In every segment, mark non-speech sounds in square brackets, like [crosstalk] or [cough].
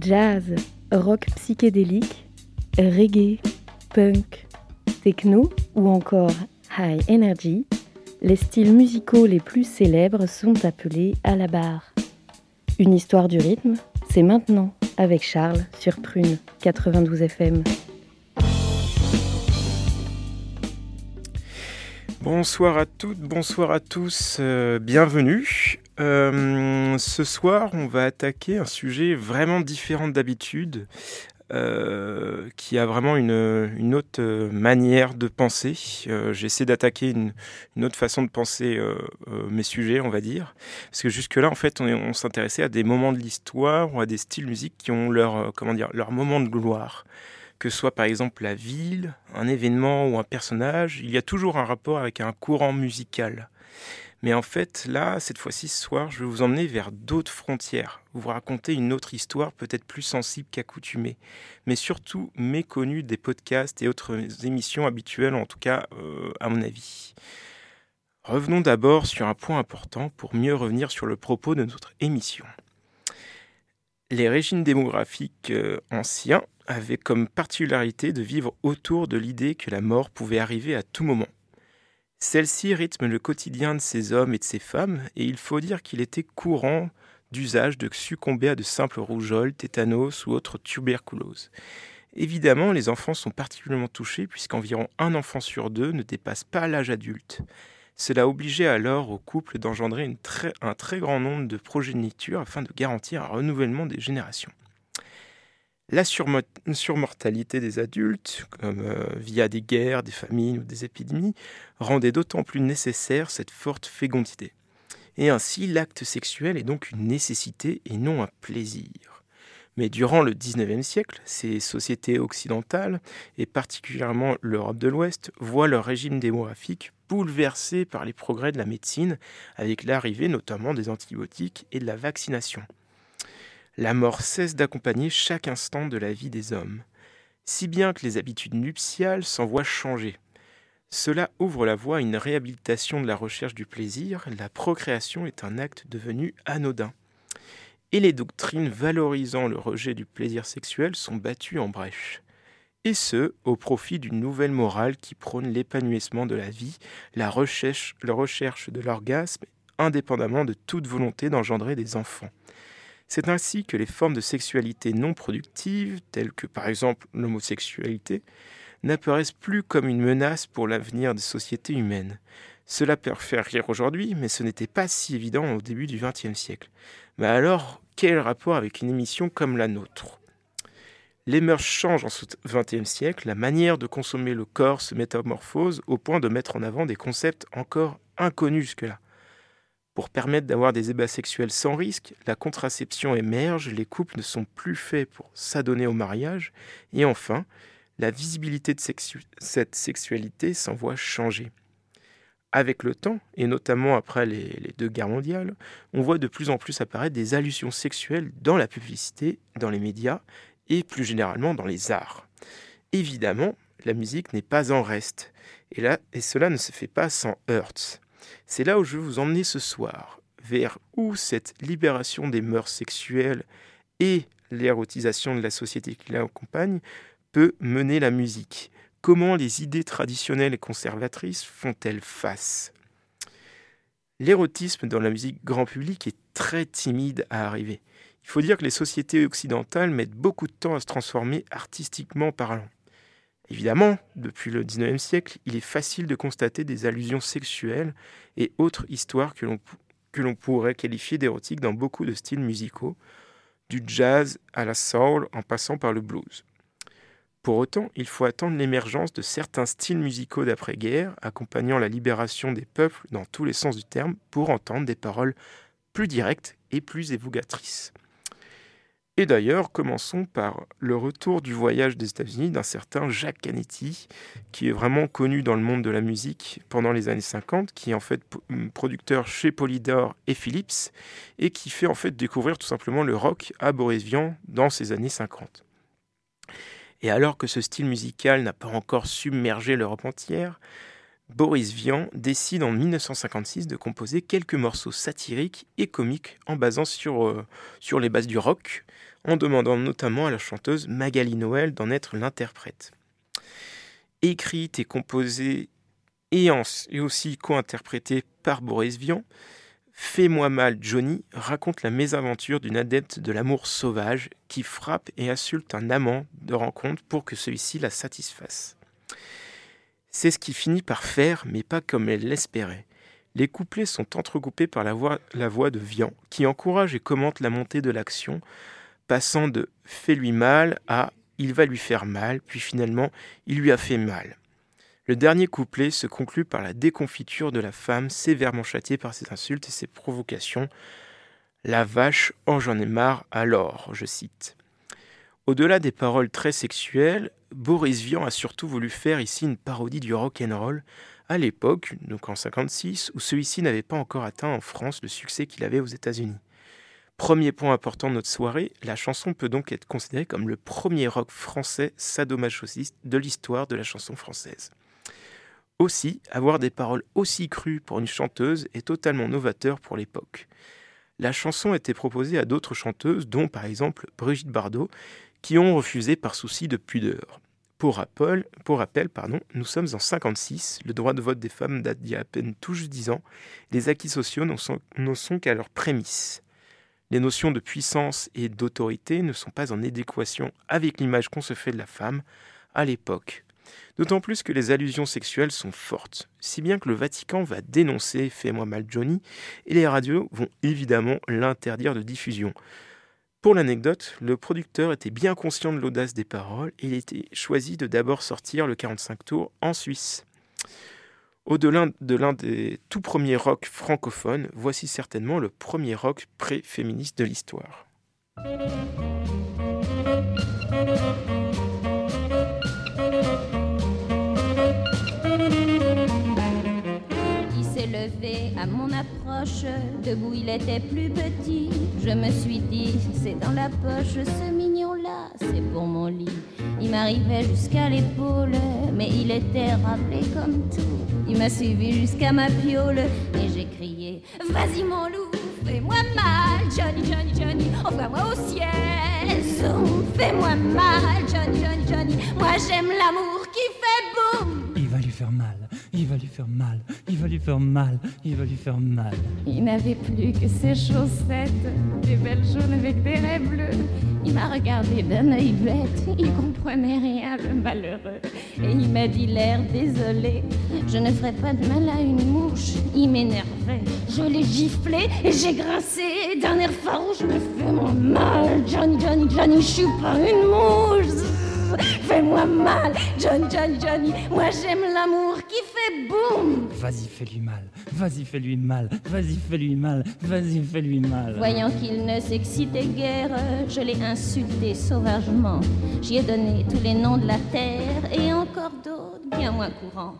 Jazz, rock psychédélique, reggae, punk, techno ou encore high energy, les styles musicaux les plus célèbres sont appelés à la barre. Une histoire du rythme, c'est maintenant avec Charles sur Prune 92 FM. Bonsoir à toutes, bonsoir à tous, euh, bienvenue. Euh, ce soir, on va attaquer un sujet vraiment différent d'habitude, euh, qui a vraiment une, autre manière de penser. J'essaie d'attaquer une, autre façon de penser mes sujets, on va dire. Parce que jusque-là, en fait, on, on s'intéressait à des moments de l'histoire ou à des styles musiques qui ont leur, comment dire, leur moment de gloire que ce soit par exemple la ville, un événement ou un personnage, il y a toujours un rapport avec un courant musical. Mais en fait, là, cette fois-ci, ce soir, je vais vous emmener vers d'autres frontières, vous raconter une autre histoire peut-être plus sensible qu'accoutumée, mais surtout méconnue des podcasts et autres émissions habituelles, en tout cas euh, à mon avis. Revenons d'abord sur un point important pour mieux revenir sur le propos de notre émission. Les régimes démographiques euh, anciens avait comme particularité de vivre autour de l'idée que la mort pouvait arriver à tout moment. Celle-ci rythme le quotidien de ces hommes et de ces femmes, et il faut dire qu'il était courant d'usage de succomber à de simples rougeoles, tétanos ou autres tuberculoses. Évidemment, les enfants sont particulièrement touchés puisqu'environ un enfant sur deux ne dépasse pas l'âge adulte. Cela obligeait alors au couple d'engendrer un très grand nombre de progénitures afin de garantir un renouvellement des générations. La surmortalité des adultes, comme euh, via des guerres, des famines ou des épidémies, rendait d'autant plus nécessaire cette forte fécondité. Et ainsi, l'acte sexuel est donc une nécessité et non un plaisir. Mais durant le XIXe siècle, ces sociétés occidentales, et particulièrement l'Europe de l'Ouest, voient leur régime démographique bouleversé par les progrès de la médecine, avec l'arrivée notamment des antibiotiques et de la vaccination la mort cesse d'accompagner chaque instant de la vie des hommes, si bien que les habitudes nuptiales s'en voient changer. Cela ouvre la voie à une réhabilitation de la recherche du plaisir, la procréation est un acte devenu anodin. Et les doctrines valorisant le rejet du plaisir sexuel sont battues en brèche. Et ce, au profit d'une nouvelle morale qui prône l'épanouissement de la vie, la recherche, la recherche de l'orgasme, indépendamment de toute volonté d'engendrer des enfants. C'est ainsi que les formes de sexualité non productives, telles que par exemple l'homosexualité, n'apparaissent plus comme une menace pour l'avenir des sociétés humaines. Cela peut faire rire aujourd'hui, mais ce n'était pas si évident au début du XXe siècle. Mais alors, quel rapport avec une émission comme la nôtre? Les mœurs changent en ce XXe siècle, la manière de consommer le corps se métamorphose au point de mettre en avant des concepts encore inconnus jusque-là. Pour permettre d'avoir des ébats sexuels sans risque, la contraception émerge, les couples ne sont plus faits pour s'adonner au mariage, et enfin, la visibilité de cette sexualité s'en voit changer. Avec le temps, et notamment après les, deux guerres mondiales, on voit de plus en plus apparaître des allusions sexuelles dans la publicité, dans les médias et plus généralement dans les arts. Évidemment, la musique n'est pas en reste, et, et cela ne se fait pas sans Hertz. C'est là où je veux vous emmener ce soir, vers où cette libération des mœurs sexuelles et l'érotisation de la société qui l'accompagne peut mener la musique. Comment les idées traditionnelles et conservatrices font-elles face? L'érotisme dans la musique grand public est très timide à arriver. Il faut dire que les sociétés occidentales mettent beaucoup de temps à se transformer artistiquement parlant. Évidemment, depuis le XIXe siècle, il est facile de constater des allusions sexuelles et autres histoires que l'on pourrait qualifier d'érotiques dans beaucoup de styles musicaux, du jazz à la soul en passant par le blues. Pour autant, il faut attendre l'émergence de certains styles musicaux d'après-guerre, accompagnant la libération des peuples dans tous les sens du terme, pour entendre des paroles plus directes et plus évocatrices. Et d'ailleurs, commençons par le retour du voyage des États-Unis d'un certain Jacques Canetti, qui est vraiment connu dans le monde de la musique pendant les années 50, qui est en fait producteur chez Polydor et Philips, et qui fait en fait découvrir tout simplement le rock à Boris Vian dans ces années 50. Et alors que ce style musical n'a pas encore submergé l'Europe entière, Boris Vian décide en 1956 de composer quelques morceaux satiriques et comiques en basant sur, euh, sur les bases du rock, en demandant notamment à la chanteuse Magali Noël d'en être l'interprète. Écrite et composée et, aussi co-interprétée par Boris Vian, Fais-moi mal, Johnny raconte la mésaventure d'une adepte de l'amour sauvage qui frappe et insulte un amant de rencontre pour que celui-ci la satisfasse. C'est ce qu'il finit par faire, mais pas comme elle l'espérait. Les couplets sont entrecoupés par la voix de Vian, qui encourage et commente la montée de l'action, passant de Fais-lui mal à Il va lui faire mal, puis finalement Il lui a fait mal. Le dernier couplet se conclut par la déconfiture de la femme sévèrement châtiée par ses insultes et ses provocations. La vache, oh j'en ai marre, alors, je cite. Au-delà des paroles très sexuelles, Boris Vian a surtout voulu faire ici une parodie du rock and roll à l'époque, donc en 56, où celui-ci n'avait pas encore atteint en France le succès qu'il avait aux États-Unis. Premier point important de notre soirée, la chanson peut donc être considérée comme le premier rock français sadomasochiste de l'histoire de la chanson française. Aussi, avoir des paroles aussi crues pour une chanteuse est totalement novateur pour l'époque. La chanson a été proposée à d'autres chanteuses, dont par exemple Brigitte Bardot, qui ont refusé par souci de pudeur. Pour rappel, pour rappel pardon, nous sommes en 56, le droit de vote des femmes date d'il y a à peine tout juste 10 ans, les acquis sociaux n'en sont, sont qu'à leur prémisse. Les notions de puissance et d'autorité ne sont pas en adéquation avec l'image qu'on se fait de la femme à l'époque. D'autant plus que les allusions sexuelles sont fortes, si bien que le Vatican va dénoncer Fais-moi mal Johnny, et les radios vont évidemment l'interdire de diffusion. Pour l'anecdote, le producteur était bien conscient de l'audace des paroles et il était choisi de d'abord sortir le 45 tours en Suisse. Au-delà de l'un des tout premiers rock francophones, voici certainement le premier rock pré-féministe de l'histoire. à mon approche. Debout, il était plus petit. Je me suis dit, c'est dans la poche, ce mignon-là, c'est pour mon lit. Il m'arrivait jusqu'à l'épaule, mais il était rappelé comme tout. Il m'a suivi jusqu'à ma piole et j'ai crié, vas-y mon loup, fais-moi mal, Johnny, Johnny, Johnny, envoie-moi au ciel. Fais-moi mal, Johnny, Johnny, Johnny, moi j'aime l'amour qui fait boum. Il va lui faire mal. Il va lui faire mal, il va lui faire mal, il va lui faire mal. Il n'avait plus que ses chaussettes, des belles jaunes avec des raies bleues. Il m'a regardé d'un œil bête, il comprenait rien, le malheureux. Et il m'a dit l'air désolé, je ne ferai pas de mal à une mouche. Il m'énervait, je l'ai giflé et j'ai grincé d'un air farouche. Je me fais mon mal, Johnny, Johnny, Johnny, je suis pas une mouche. Fais-moi mal, Johnny, Johnny, Johnny. Moi j'aime l'amour qui fait boum. Vas-y, fais-lui mal. Vas-y, fais-lui mal. Vas-y, fais-lui mal. Vas-y, fais-lui mal. Voyant qu'il ne s'excitait guère, je l'ai insulté sauvagement. J'y ai donné tous les noms de la terre et encore d'autres bien moins courants.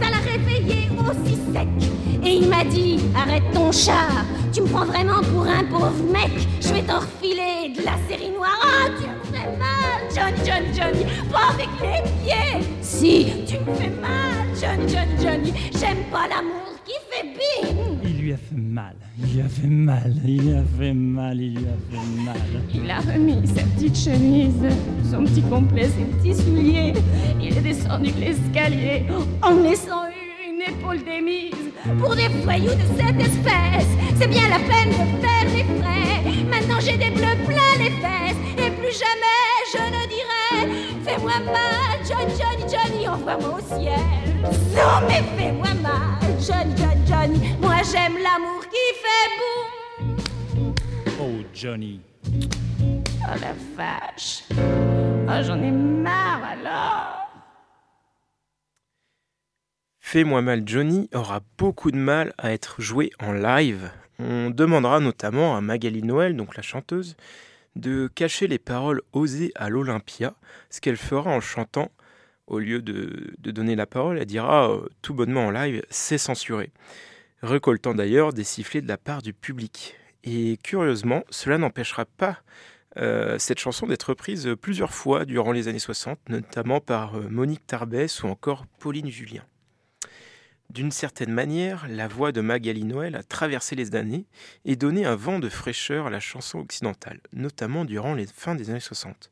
Ça l'a réveillé aussi sec. Et il m'a dit Arrête ton char, tu me prends vraiment pour un pauvre mec. Je vais t'en refiler de la série noire. Ah, tu fais mal, Johnny, Johnny, Johnny. Pas avec les pieds. Si, tu me fais mal, Johnny, Johnny, Johnny. J'aime pas l'amour qui fait bing. Il lui a fait mal, il lui a fait mal, il lui a fait mal, il lui a fait mal. Il a remis sa petite chemise, son petit complet, ses petits souliers. Il est descendu l'escalier en laissant une Pour des voyous de cette espèce, c'est bien la peine de faire les frais. Maintenant j'ai des bleus plein les fesses, et plus jamais je ne dirai Fais-moi mal, Johnny, Johnny, Johnny, envoie-moi au ciel. Non, mais fais-moi mal, Johnny, Johnny, Johnny. Moi j'aime l'amour qui fait boum. Oh, Johnny. Oh la vache. Oh, j'en ai marre alors. Fais-moi mal Johnny aura beaucoup de mal à être joué en live. On demandera notamment à Magali Noël, donc la chanteuse, de cacher les paroles osées à l'Olympia, ce qu'elle fera en chantant, au lieu de, donner la parole, elle dira euh, tout bonnement en live, c'est censuré, récoltant d'ailleurs des sifflets de la part du public. Et curieusement, cela n'empêchera pas euh, cette chanson d'être reprise plusieurs fois durant les années 60, notamment par euh, Monique Tarbès ou encore Pauline Julien. D'une certaine manière, la voix de Magali Noël a traversé les années et donné un vent de fraîcheur à la chanson occidentale, notamment durant les fins des années 60.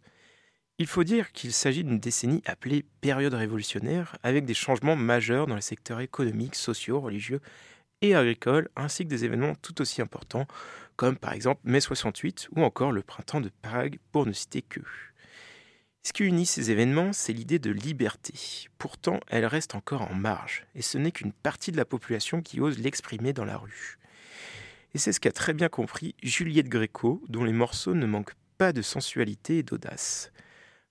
Il faut dire qu'il s'agit d'une décennie appelée période révolutionnaire, avec des changements majeurs dans les secteurs économiques, sociaux, religieux et agricoles, ainsi que des événements tout aussi importants, comme par exemple mai 68 ou encore le printemps de Prague, pour ne citer que. Ce qui unit ces événements, c'est l'idée de liberté. Pourtant, elle reste encore en marge, et ce n'est qu'une partie de la population qui ose l'exprimer dans la rue. Et c'est ce qu'a très bien compris Juliette Gréco, dont les morceaux ne manquent pas de sensualité et d'audace.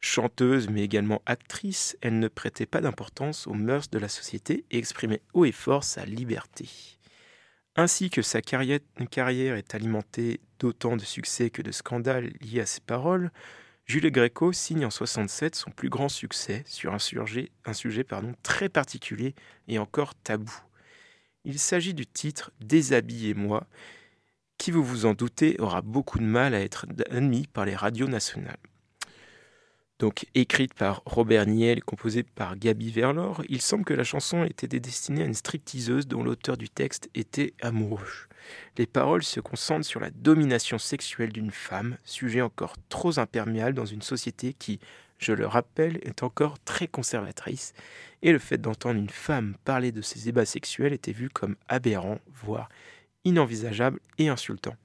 Chanteuse mais également actrice, elle ne prêtait pas d'importance aux mœurs de la société et exprimait haut et fort sa liberté. Ainsi que sa carrière, est alimentée d'autant de succès que de scandales liés à ses paroles, Jules Greco signe en 67 son plus grand succès sur un sujet, un sujet très particulier et encore tabou. Il s'agit du titre Déshabillez-moi, qui, vous vous en doutez, aura beaucoup de mal à être admis par les radios nationales donc écrite par Robert Niel, composée par Gaby Verlor, il semble que la chanson était destinée à une stripteaseuse dont l'auteur du texte était amoureux. Les paroles se concentrent sur la domination sexuelle d'une femme, sujet encore trop imperméable dans une société qui, je le rappelle, est encore très conservatrice, et le fait d'entendre une femme parler de ses ébats sexuels était vu comme aberrant, voire inenvisageable et insultant.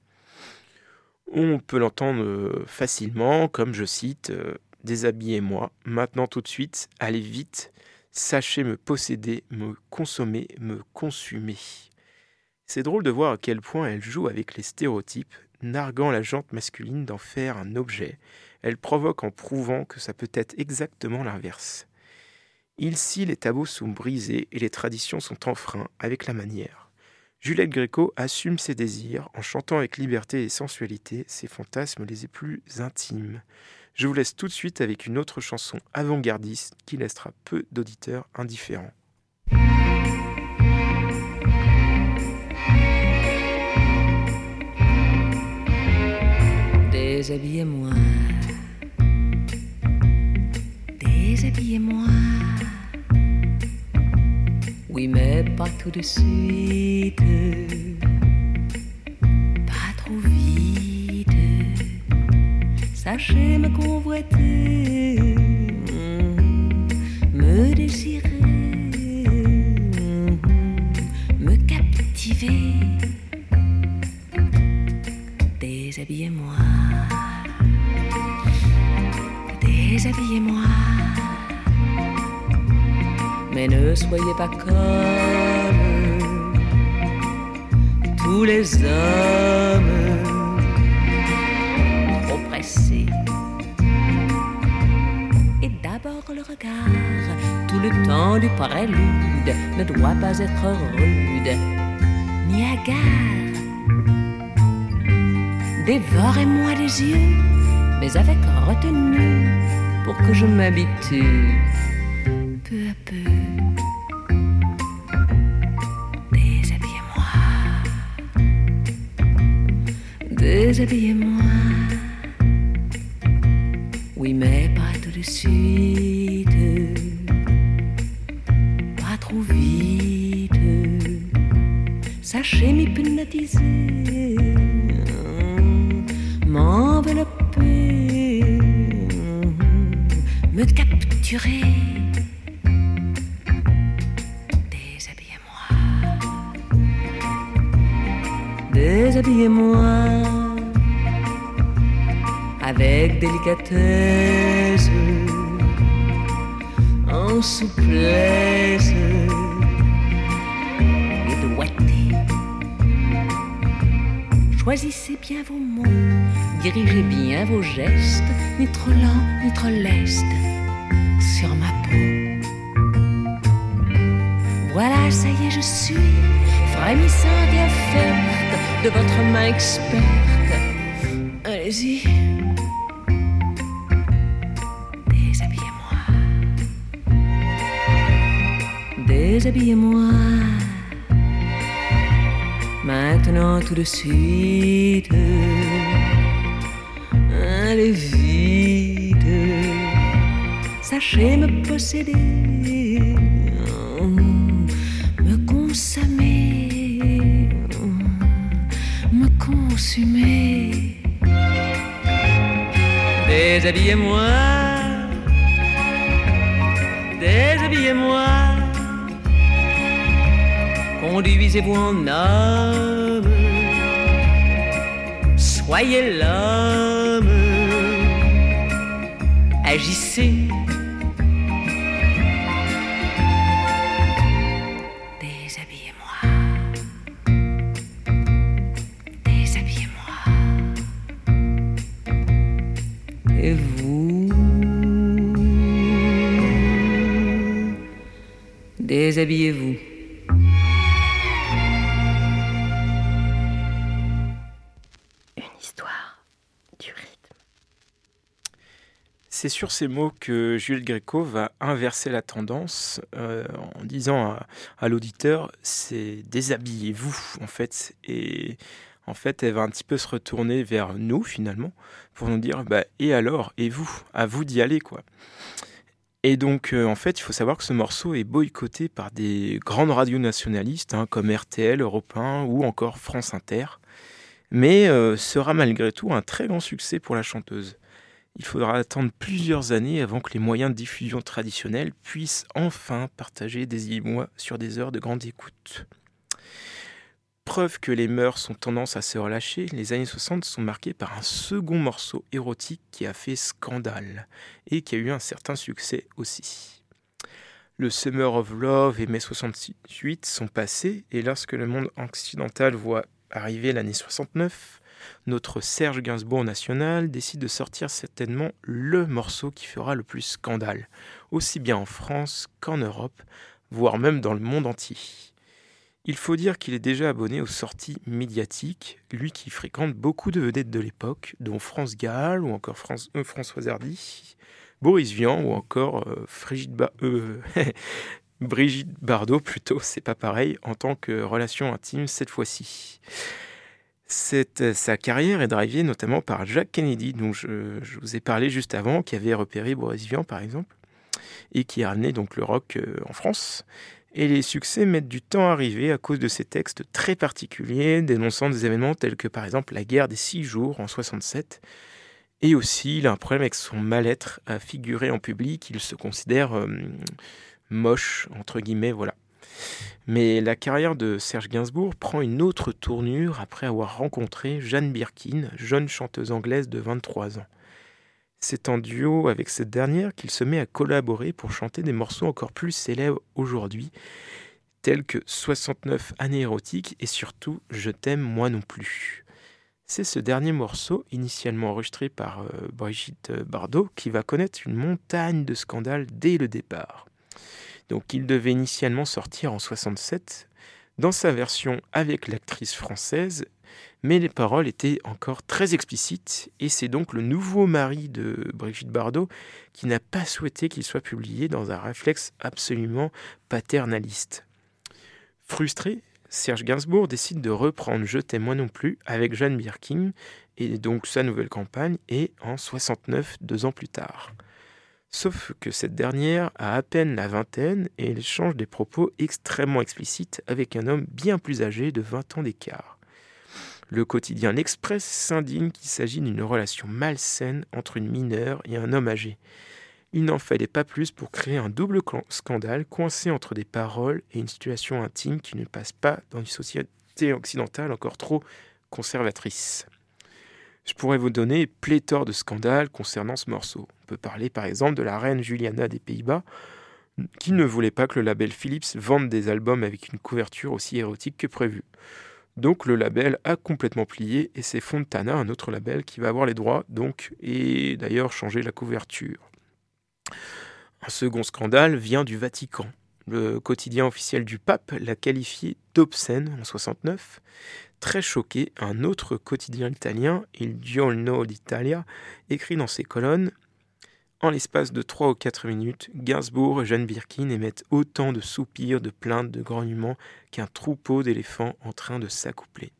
On peut l'entendre euh, facilement, comme je cite, euh, déshabillez-moi, maintenant tout de suite, allez vite, sachez me posséder, me consommer, me consumer. C'est drôle de voir à quel point elle joue avec les stéréotypes, narguant la jante masculine d'en faire un objet. Elle provoque en prouvant que ça peut être exactement l'inverse. Ici, les tabous sont brisés et les traditions sont enfreints avec la manière. Juliette Gréco assume ses désirs en chantant avec liberté et sensualité ses fantasmes les plus intimes. Je vous laisse tout de suite avec une autre chanson avant-gardiste qui laissera peu d'auditeurs indifférents. Déshabillez-moi, déshabillez-moi. Oui, mais pas tout de suite Sachez me convoiter, me désirer, me captiver. Déshabillez-moi, déshabillez-moi. Mais ne soyez pas comme tous les hommes regard. Tout le temps du prélude ne doit pas être rude ni hagard. Dévorez-moi les yeux, mais avec retenue, pour que je m'habitue peu à peu. Déshabillez-moi, déshabillez-moi. déshabillez-moi. Maintenant, tout de suite, allez vite, sachez me posséder, me consommer, me consumer. Déshabillez-moi, déshabillez-moi conduisez-vous en homme, soyez l'homme, agissez sur ces mots que Jules Gréco va inverser la tendance euh, en disant à, l'auditeur c'est déshabillez-vous en fait et en fait elle va un petit peu se retourner vers nous finalement pour nous dire bah, et alors et vous à vous d'y aller quoi. Et donc, euh, en fait, il faut savoir que ce morceau est boycotté par des grandes radios nationalistes, hein, comme RTL, Europe 1 ou encore France Inter, mais euh, sera malgré tout un très grand succès pour la chanteuse. Il faudra attendre plusieurs années avant que les moyens de diffusion traditionnels puissent enfin partager des émois sur des heures de grande écoute. Preuve que les mœurs ont tendance à se relâcher, les années 60 sont marquées par un second morceau érotique qui a fait scandale et qui a eu un certain succès aussi. Le Summer of Love et mai 68 sont passés et lorsque le monde occidental voit arriver l'année 69, notre Serge Gainsbourg national décide de sortir certainement le morceau qui fera le plus scandale, aussi bien en France qu'en Europe, voire même dans le monde entier. Il faut dire qu'il est déjà abonné aux sorties médiatiques, lui qui fréquente beaucoup de vedettes de l'époque, dont France Gall ou encore France, euh, Françoise Hardy, Boris Vian ou encore euh, euh, [laughs] Brigitte Bardot, plutôt, c'est pas pareil, en tant que relation intime cette fois-ci. Sa carrière est drivée notamment par Jack Kennedy, dont je, vous ai parlé juste avant, qui avait repéré Boris par exemple, et qui a ramené donc le rock en France. Et les succès mettent du temps à arriver à cause de ces textes très particuliers dénonçant des événements tels que par exemple la guerre des six jours en 67. Et aussi, il a un problème avec son mal-être à figurer en public. Il se considère euh, moche, entre guillemets, voilà. Mais la carrière de Serge Gainsbourg prend une autre tournure après avoir rencontré Jeanne Birkin, jeune chanteuse anglaise de 23 ans. C'est en duo avec cette dernière qu'il se met à collaborer pour chanter des morceaux encore plus célèbres aujourd'hui, tels que 69 années érotiques et surtout Je t'aime moi non plus. C'est ce dernier morceau, initialement enregistré par euh, Brigitte Bardot, qui va connaître une montagne de scandales dès le départ. Donc il devait initialement sortir en 67 dans sa version avec l'actrice française mais les paroles étaient encore très explicites, et c'est donc le nouveau mari de Brigitte Bardot qui n'a pas souhaité qu'il soit publié dans un réflexe absolument paternaliste. Frustré, Serge Gainsbourg décide de reprendre Je t'aime moi non plus avec Jeanne Birkin, et donc sa nouvelle campagne, et en 69, deux ans plus tard. Sauf que cette dernière a à peine la vingtaine et elle change des propos extrêmement explicites avec un homme bien plus âgé de 20 ans d'écart. Le quotidien L'Express s'indigne qu'il s'agit d'une relation malsaine entre une mineure et un homme âgé. Il n'en fallait pas plus pour créer un double scandale coincé entre des paroles et une situation intime qui ne passe pas dans une société occidentale encore trop conservatrice. Je pourrais vous donner pléthore de scandales concernant ce morceau. On peut parler par exemple de la reine Juliana des Pays-Bas, qui ne voulait pas que le label Philips vende des albums avec une couverture aussi érotique que prévu. Donc le label a complètement plié et c'est Fontana, un autre label, qui va avoir les droits, donc, et d'ailleurs changer la couverture. Un second scandale vient du Vatican. Le quotidien officiel du pape l'a qualifié d'obscène en 69. Très choqué, un autre quotidien italien, Il Giorno d'Italia, écrit dans ses colonnes en l'espace de 3 ou 4 minutes, Gainsbourg et Jeanne Birkin émettent autant de soupirs, de plaintes, de grognements qu'un troupeau d'éléphants en train de s'accoupler.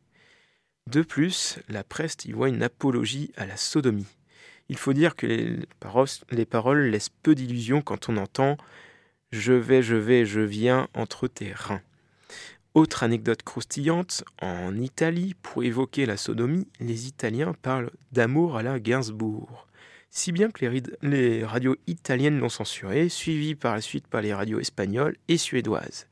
De plus, la presse y voit une apologie à la sodomie. Il faut dire que les paroles, les paroles laissent peu d'illusions quand on entend Je vais, je vais, je viens entre tes reins. Autre anecdote croustillante, en Italie, pour évoquer la sodomie, les Italiens parlent d'amour à la Gainsbourg. Si bien que les, radios italiennes l'ont censuré, suivi par la suite par les radios espagnoles et suédoises.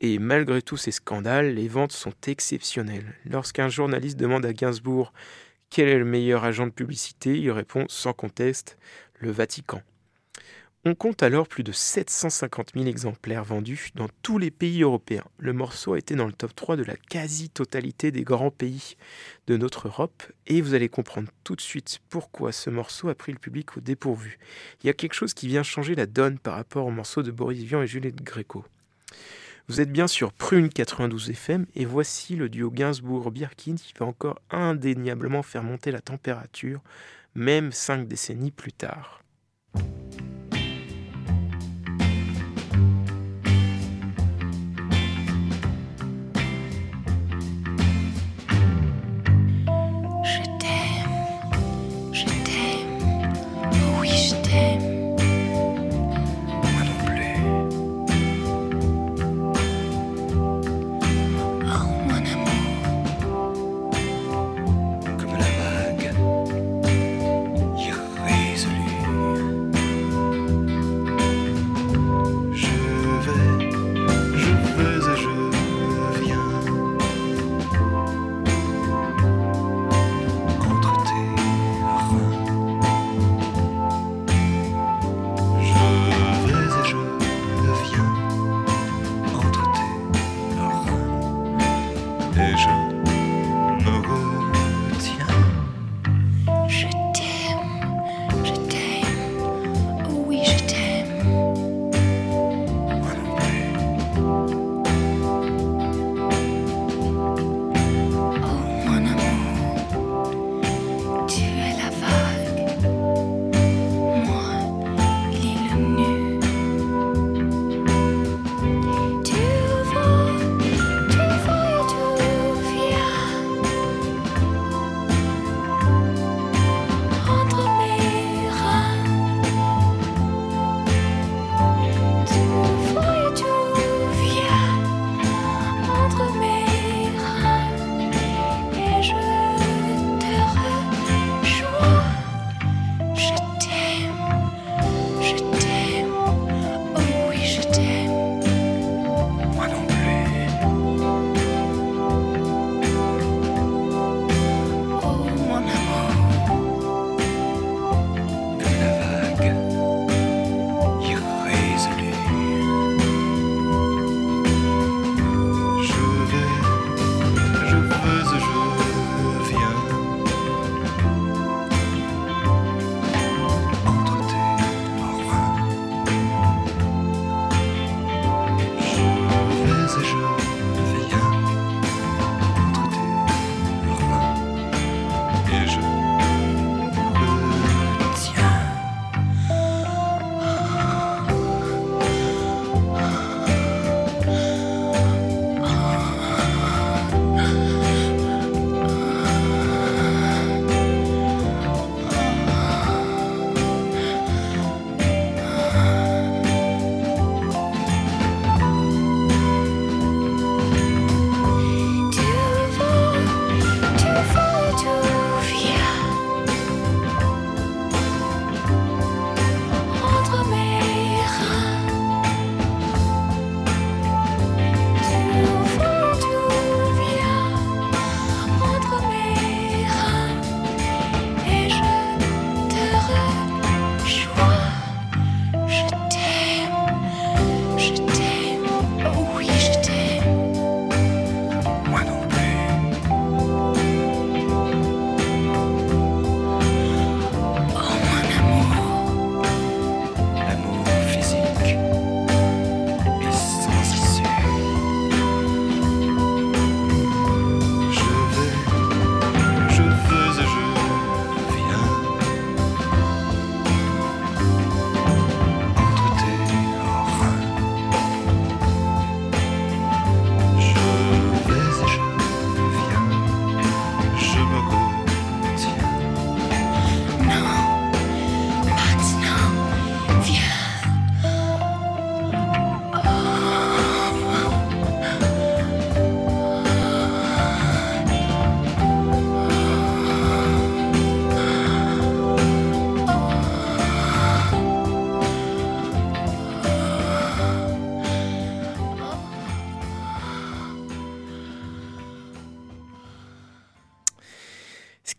Et malgré tous ces scandales, les ventes sont exceptionnelles. Lorsqu'un journaliste demande à Gainsbourg quel est le meilleur agent de publicité, il répond sans conteste le Vatican. On compte alors plus de 750 000 exemplaires vendus dans tous les pays européens. Le morceau a été dans le top 3 de la quasi-totalité des grands pays de notre Europe et vous allez comprendre tout de suite pourquoi ce morceau a pris le public au dépourvu. Il y a quelque chose qui vient changer la donne par rapport au morceau de Boris Vian et Juliette Gréco. Vous êtes bien sur Prune 92 FM et voici le duo Gainsbourg-Birkin qui va encore indéniablement faire monter la température, même cinq décennies plus tard.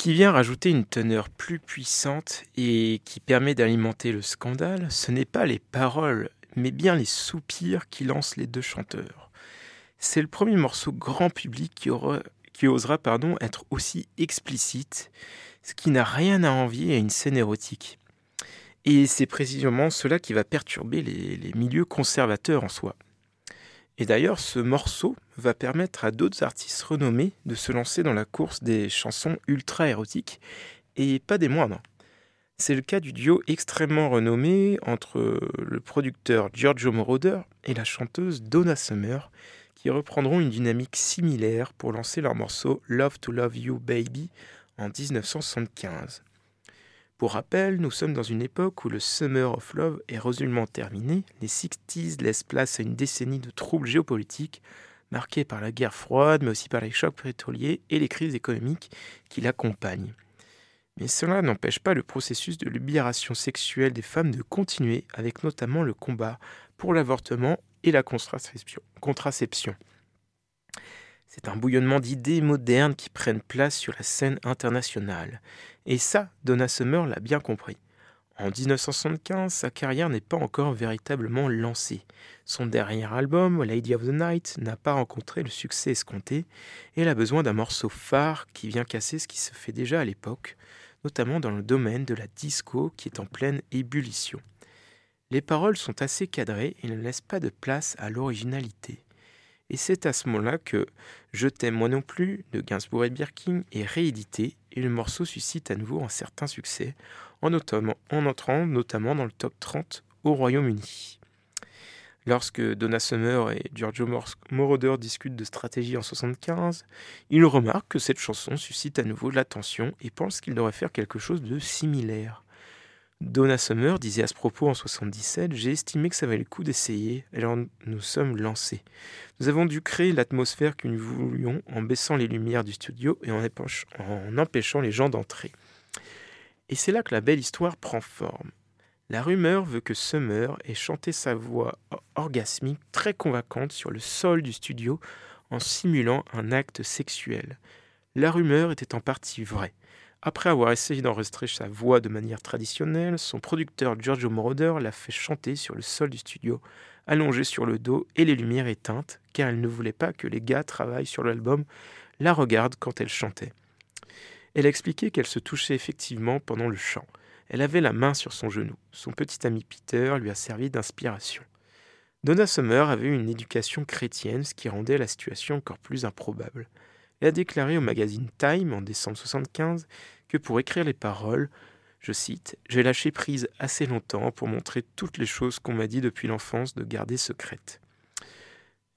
Qui vient rajouter une teneur plus puissante et qui permet d'alimenter le scandale, ce n'est pas les paroles, mais bien les soupirs qui lancent les deux chanteurs. C'est le premier morceau grand public qui, qui osera pardon, être aussi explicite, ce qui n'a rien à envier à une scène érotique. Et c'est précisément cela qui va perturber les milieux conservateurs en soi. Et d'ailleurs, ce morceau va permettre à d'autres artistes renommés de se lancer dans la course des chansons ultra érotiques, et pas des moindres. C'est le cas du duo extrêmement renommé entre le producteur Giorgio Moroder et la chanteuse Donna Summer, qui reprendront une dynamique similaire pour lancer leur morceau Love to Love You Baby en 1975. Pour rappel, nous sommes dans une époque où le Summer of Love est résolument terminé. Les 60s laissent place à une décennie de troubles géopolitiques marqués par la guerre froide, mais aussi par les chocs pétroliers et les crises économiques qui l'accompagnent. Mais cela n'empêche pas le processus de libération sexuelle des femmes de continuer, avec notamment le combat pour l'avortement et la contraception. C'est un bouillonnement d'idées modernes qui prennent place sur la scène internationale. Et ça, Donna Summer l'a bien compris. En 1975, sa carrière n'est pas encore véritablement lancée. Son dernier album, Lady of the Night, n'a pas rencontré le succès escompté et elle a besoin d'un morceau phare qui vient casser ce qui se fait déjà à l'époque, notamment dans le domaine de la disco qui est en pleine ébullition. Les paroles sont assez cadrées et ne laissent pas de place à l'originalité. Et c'est à ce moment-là que Je t'aime moi non plus de Gainsbourg et Birkin est réédité et le morceau suscite à nouveau un certain succès en, en entrant notamment dans le top 30 au Royaume-Uni. Lorsque Donna Summer et Giorgio Moroder discutent de stratégie en 75, ils remarquent que cette chanson suscite à nouveau l'attention et pensent qu'ils devraient faire quelque chose de similaire. Donna Summer disait à ce propos en 77 J'ai estimé que ça valait le coup d'essayer, alors nous sommes lancés. Nous avons dû créer l'atmosphère que nous voulions en baissant les lumières du studio et en, en empêchant les gens d'entrer. Et c'est là que la belle histoire prend forme. La rumeur veut que Summer ait chanté sa voix orgasmique très convaincante sur le sol du studio en simulant un acte sexuel. La rumeur était en partie vraie. Après avoir essayé d'enregistrer sa voix de manière traditionnelle, son producteur Giorgio Moroder l'a fait chanter sur le sol du studio, allongé sur le dos et les lumières éteintes, car elle ne voulait pas que les gars travaillent sur l'album la regardent quand elle chantait. Elle a expliqué qu'elle se touchait effectivement pendant le chant. Elle avait la main sur son genou. Son petit ami Peter lui a servi d'inspiration. Donna Summer avait une éducation chrétienne, ce qui rendait la situation encore plus improbable et a déclaré au magazine Time en décembre 1975 que pour écrire les paroles, je cite, J'ai lâché prise assez longtemps pour montrer toutes les choses qu'on m'a dit depuis l'enfance de garder secrètes.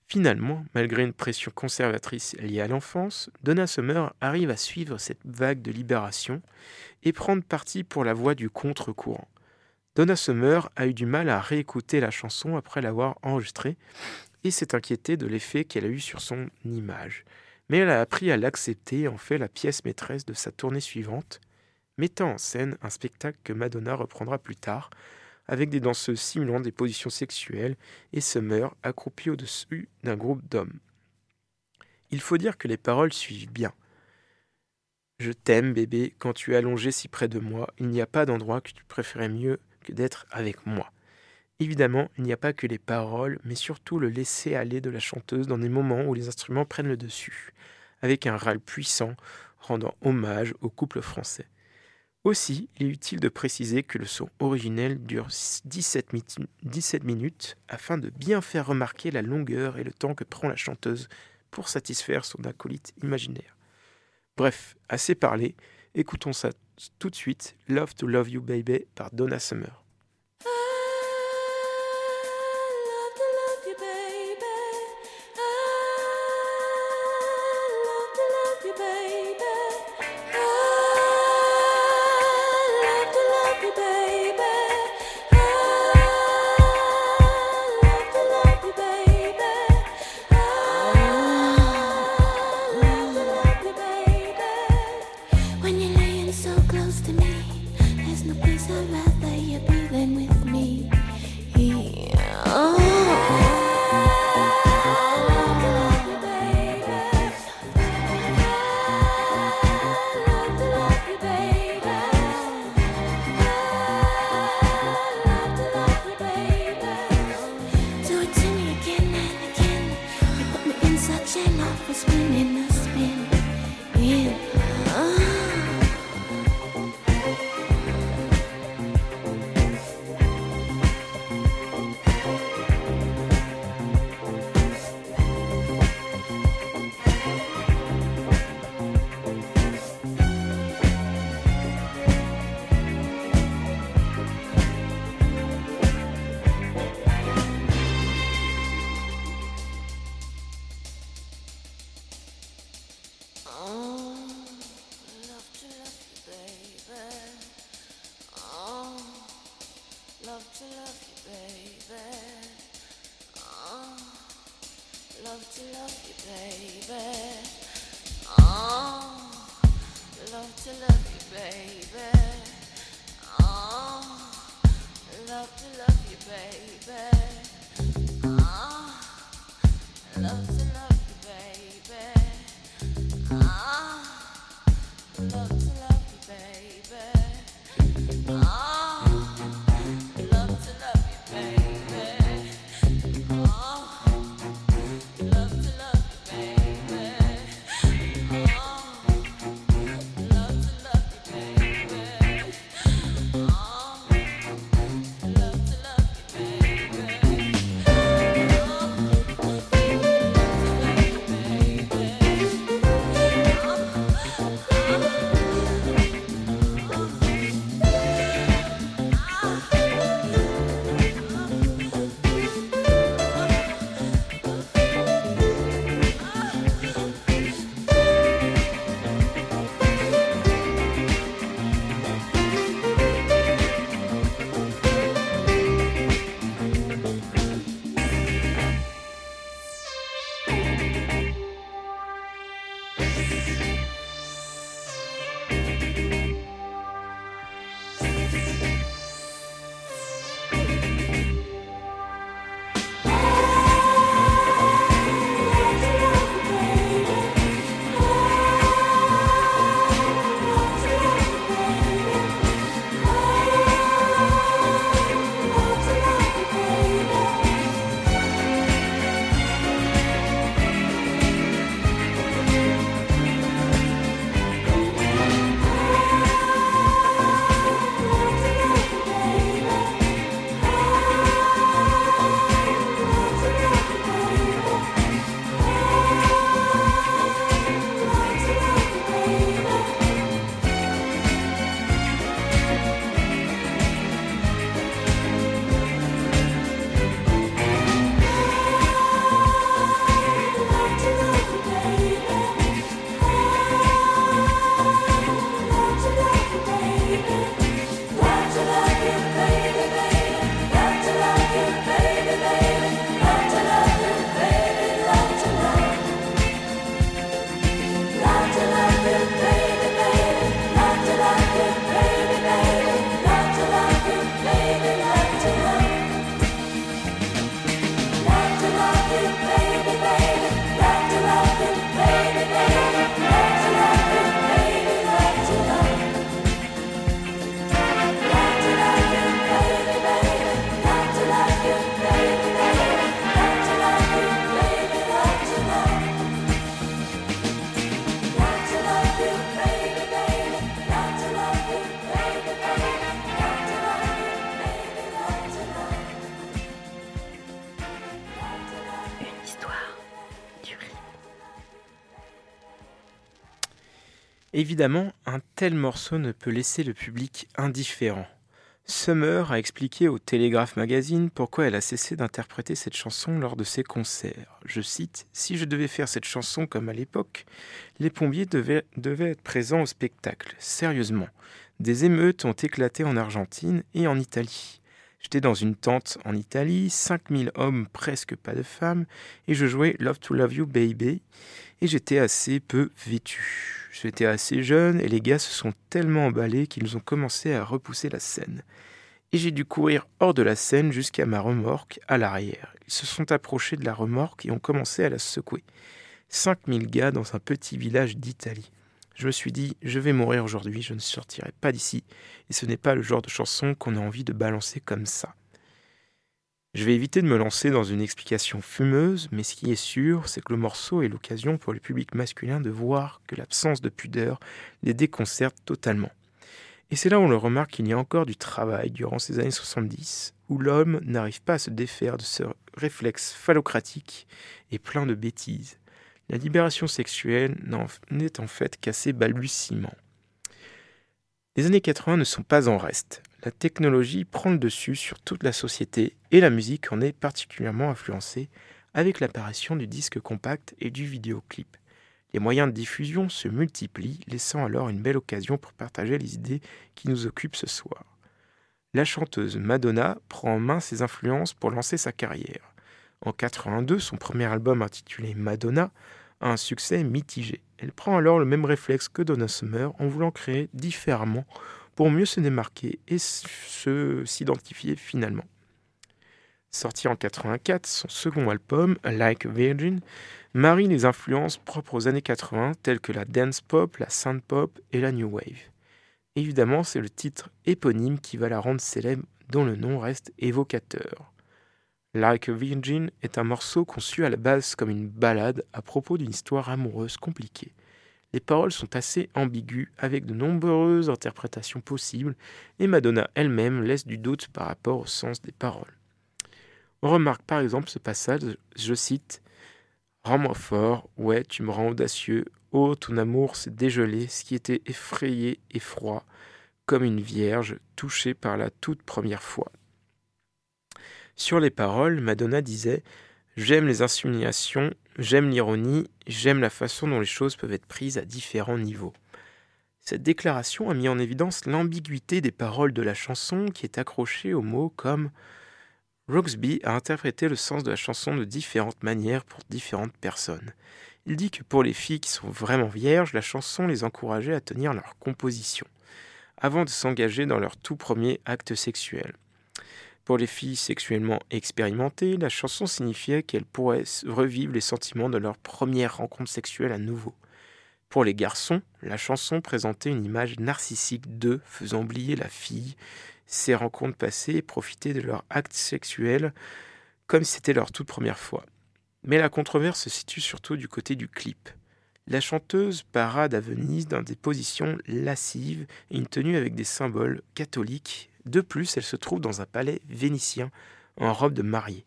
Finalement, malgré une pression conservatrice liée à l'enfance, Donna Summer arrive à suivre cette vague de libération et prendre parti pour la voie du contre-courant. Donna Summer a eu du mal à réécouter la chanson après l'avoir enregistrée et s'est inquiétée de l'effet qu'elle a eu sur son image mais elle a appris à l'accepter et en fait la pièce maîtresse de sa tournée suivante, mettant en scène un spectacle que Madonna reprendra plus tard, avec des danseuses simulant des positions sexuelles et Summer accroupie au-dessus d'un groupe d'hommes. Il faut dire que les paroles suivent bien. Je t'aime, bébé, quand tu es allongé si près de moi, il n'y a pas d'endroit que tu préférais mieux que d'être avec moi. Évidemment, il n'y a pas que les paroles, mais surtout le laisser-aller de la chanteuse dans des moments où les instruments prennent le dessus, avec un râle puissant rendant hommage au couple français. Aussi, il est utile de préciser que le son originel dure 17, minutes afin de bien faire remarquer la longueur et le temps que prend la chanteuse pour satisfaire son acolyte imaginaire. Bref, assez parlé, écoutons ça tout de suite, Love to Love You Baby par Donna Summer. love to love you, baby. Oh, love to love you, baby. Oh, love to love you, baby. Oh, love to Évidemment, un tel morceau ne peut laisser le public indifférent. Summer a expliqué au Telegraph Magazine pourquoi elle a cessé d'interpréter cette chanson lors de ses concerts. Je cite Si je devais faire cette chanson comme à l'époque, les pompiers devaient, devaient être présents au spectacle. Sérieusement, des émeutes ont éclaté en Argentine et en Italie. J'étais dans une tente en Italie, 5000 hommes, presque pas de femmes, et je jouais Love to Love You Baby, et j'étais assez peu vêtu. J'étais assez jeune et les gars se sont tellement emballés qu'ils ont commencé à repousser la scène. Et j'ai dû courir hors de la scène jusqu'à ma remorque à l'arrière. Ils se sont approchés de la remorque et ont commencé à la secouer. 5000 gars dans un petit village d'Italie. Je me suis dit, je vais mourir aujourd'hui, je ne sortirai pas d'ici, et ce n'est pas le genre de chanson qu'on a envie de balancer comme ça. Je vais éviter de me lancer dans une explication fumeuse, mais ce qui est sûr, c'est que le morceau est l'occasion pour le public masculin de voir que l'absence de pudeur les déconcerte totalement. Et c'est là où on le remarque qu'il y a encore du travail durant ces années 70, où l'homme n'arrive pas à se défaire de ce réflexe phallocratique et plein de bêtises. La libération sexuelle n'est en fait qu'à ses balbutiements. Les années 80 ne sont pas en reste la technologie prend le dessus sur toute la société et la musique en est particulièrement influencée avec l'apparition du disque compact et du vidéoclip. Les moyens de diffusion se multiplient, laissant alors une belle occasion pour partager les idées qui nous occupent ce soir. La chanteuse Madonna prend en main ses influences pour lancer sa carrière. En 82, son premier album intitulé Madonna a un succès mitigé. Elle prend alors le même réflexe que Donna Summer en voulant créer différemment pour mieux se démarquer et se s'identifier finalement. Sorti en 84, son second album, Like Virgin, marie les influences propres aux années 80 telles que la dance pop, la synth pop et la new wave. Évidemment, c'est le titre éponyme qui va la rendre célèbre dont le nom reste évocateur. Like a Virgin est un morceau conçu à la base comme une ballade à propos d'une histoire amoureuse compliquée. Les paroles sont assez ambiguës avec de nombreuses interprétations possibles et Madonna elle-même laisse du doute par rapport au sens des paroles. On remarque par exemple ce passage, je cite Rends-moi fort, ouais, tu me rends audacieux, oh, ton amour s'est dégelé, ce qui était effrayé et froid, comme une vierge touchée par la toute première fois. Sur les paroles, Madonna disait J'aime les insinuations, j'aime l'ironie, j'aime la façon dont les choses peuvent être prises à différents niveaux. Cette déclaration a mis en évidence l'ambiguïté des paroles de la chanson qui est accrochée aux mots comme Roxby a interprété le sens de la chanson de différentes manières pour différentes personnes. Il dit que pour les filles qui sont vraiment vierges, la chanson les encourageait à tenir leur composition, avant de s'engager dans leur tout premier acte sexuel. Pour les filles sexuellement expérimentées, la chanson signifiait qu'elles pourraient revivre les sentiments de leur première rencontre sexuelle à nouveau. Pour les garçons, la chanson présentait une image narcissique d'eux faisant oublier la fille ces rencontres passées et profiter de leur acte sexuel comme c'était leur toute première fois. Mais la controverse se situe surtout du côté du clip. La chanteuse parade à Venise dans des positions lascives et une tenue avec des symboles catholiques. De plus, elle se trouve dans un palais vénitien en robe de mariée.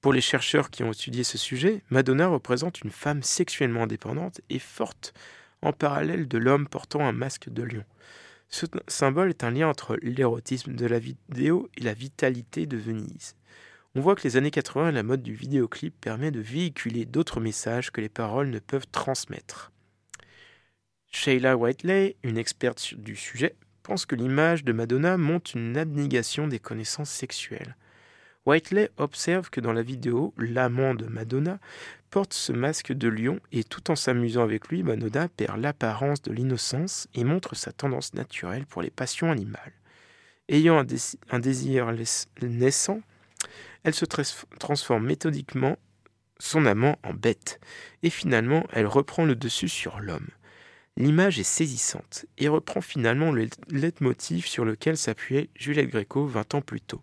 Pour les chercheurs qui ont étudié ce sujet, Madonna représente une femme sexuellement indépendante et forte, en parallèle de l'homme portant un masque de lion. Ce symbole est un lien entre l'érotisme de la vidéo et la vitalité de Venise. On voit que les années 80 la mode du vidéoclip permet de véhiculer d'autres messages que les paroles ne peuvent transmettre. Sheila Whiteley, une experte du sujet, pense que l'image de Madonna montre une abnégation des connaissances sexuelles. Whiteley observe que dans la vidéo, l'amant de Madonna porte ce masque de lion et tout en s'amusant avec lui, Madonna perd l'apparence de l'innocence et montre sa tendance naturelle pour les passions animales. Ayant un, désir naissant, elle se transforme méthodiquement son amant en bête, et finalement elle reprend le dessus sur l'homme. L'image est saisissante et reprend finalement le leitmotiv sur lequel s'appuyait Juliette Gréco 20 ans plus tôt.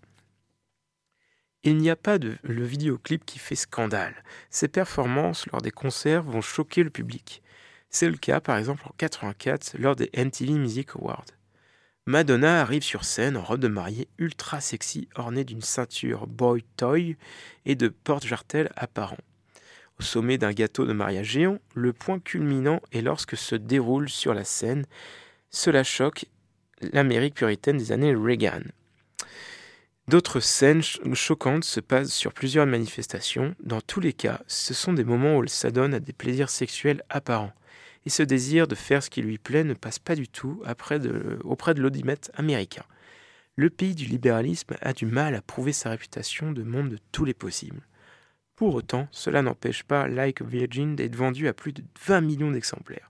Il n'y a pas de le vidéoclip qui fait scandale. Ses performances lors des concerts vont choquer le public. C'est le cas par exemple en 84 lors des MTV Music Awards. Madonna arrive sur scène en robe de mariée ultra sexy ornée d'une ceinture boy toy et de porte-jartelles apparents. Au sommet d'un gâteau de mariage géant, le point culminant est lorsque se déroule sur la scène. Cela choque l'Amérique puritaine des années Reagan. D'autres scènes choquantes se passent sur plusieurs manifestations. Dans tous les cas, ce sont des moments où elle s'adonne à des plaisirs sexuels apparents. Et ce désir de faire ce qui lui plaît ne passe pas du tout auprès de l'audimètre américain. Le pays du libéralisme a du mal à prouver sa réputation de monde de tous les possibles. Pour autant, cela n'empêche pas Like Virgin d'être vendu à plus de 20 millions d'exemplaires.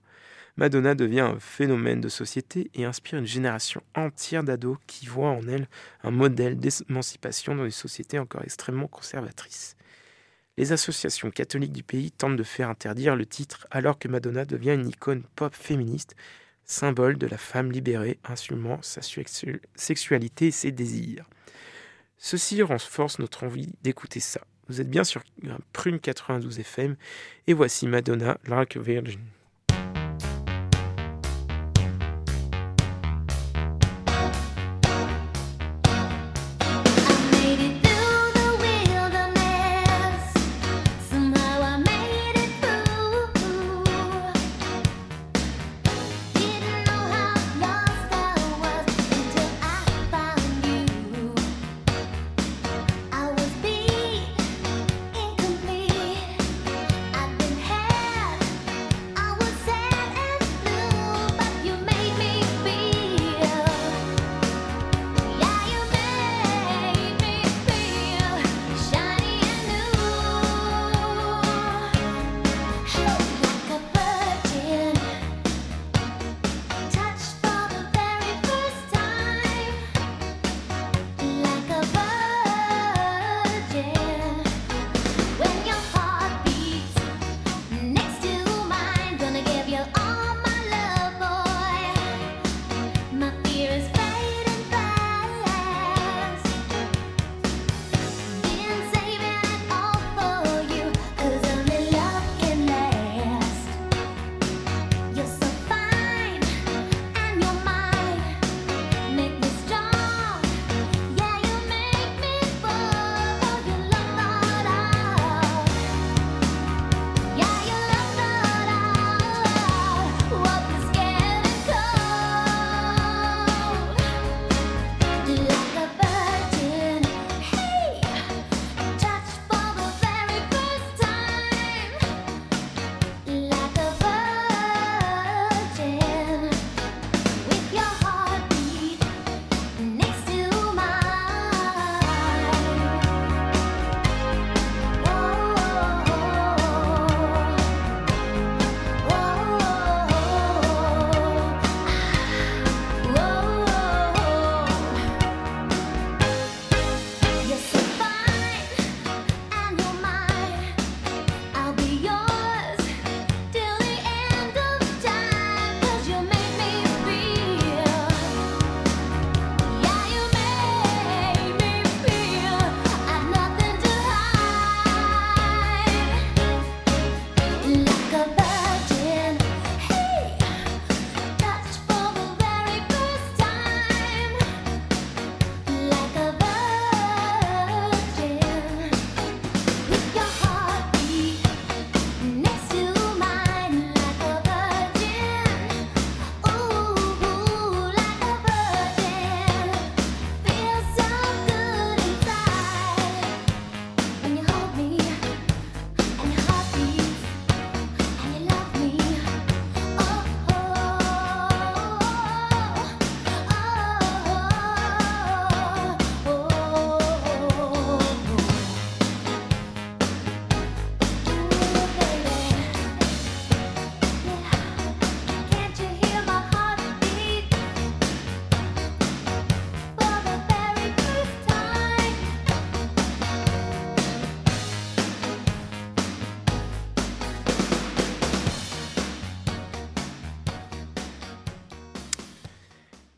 Madonna devient un phénomène de société et inspire une génération entière d'ados qui voient en elle un modèle d'émancipation dans des sociétés encore extrêmement conservatrices. Les associations catholiques du pays tentent de faire interdire le titre alors que Madonna devient une icône pop féministe, symbole de la femme libérée, insumant sa sexualité et ses désirs. Ceci renforce notre envie d'écouter ça. Vous êtes bien sur Prune 92 FM et voici Madonna, Like a Virgin.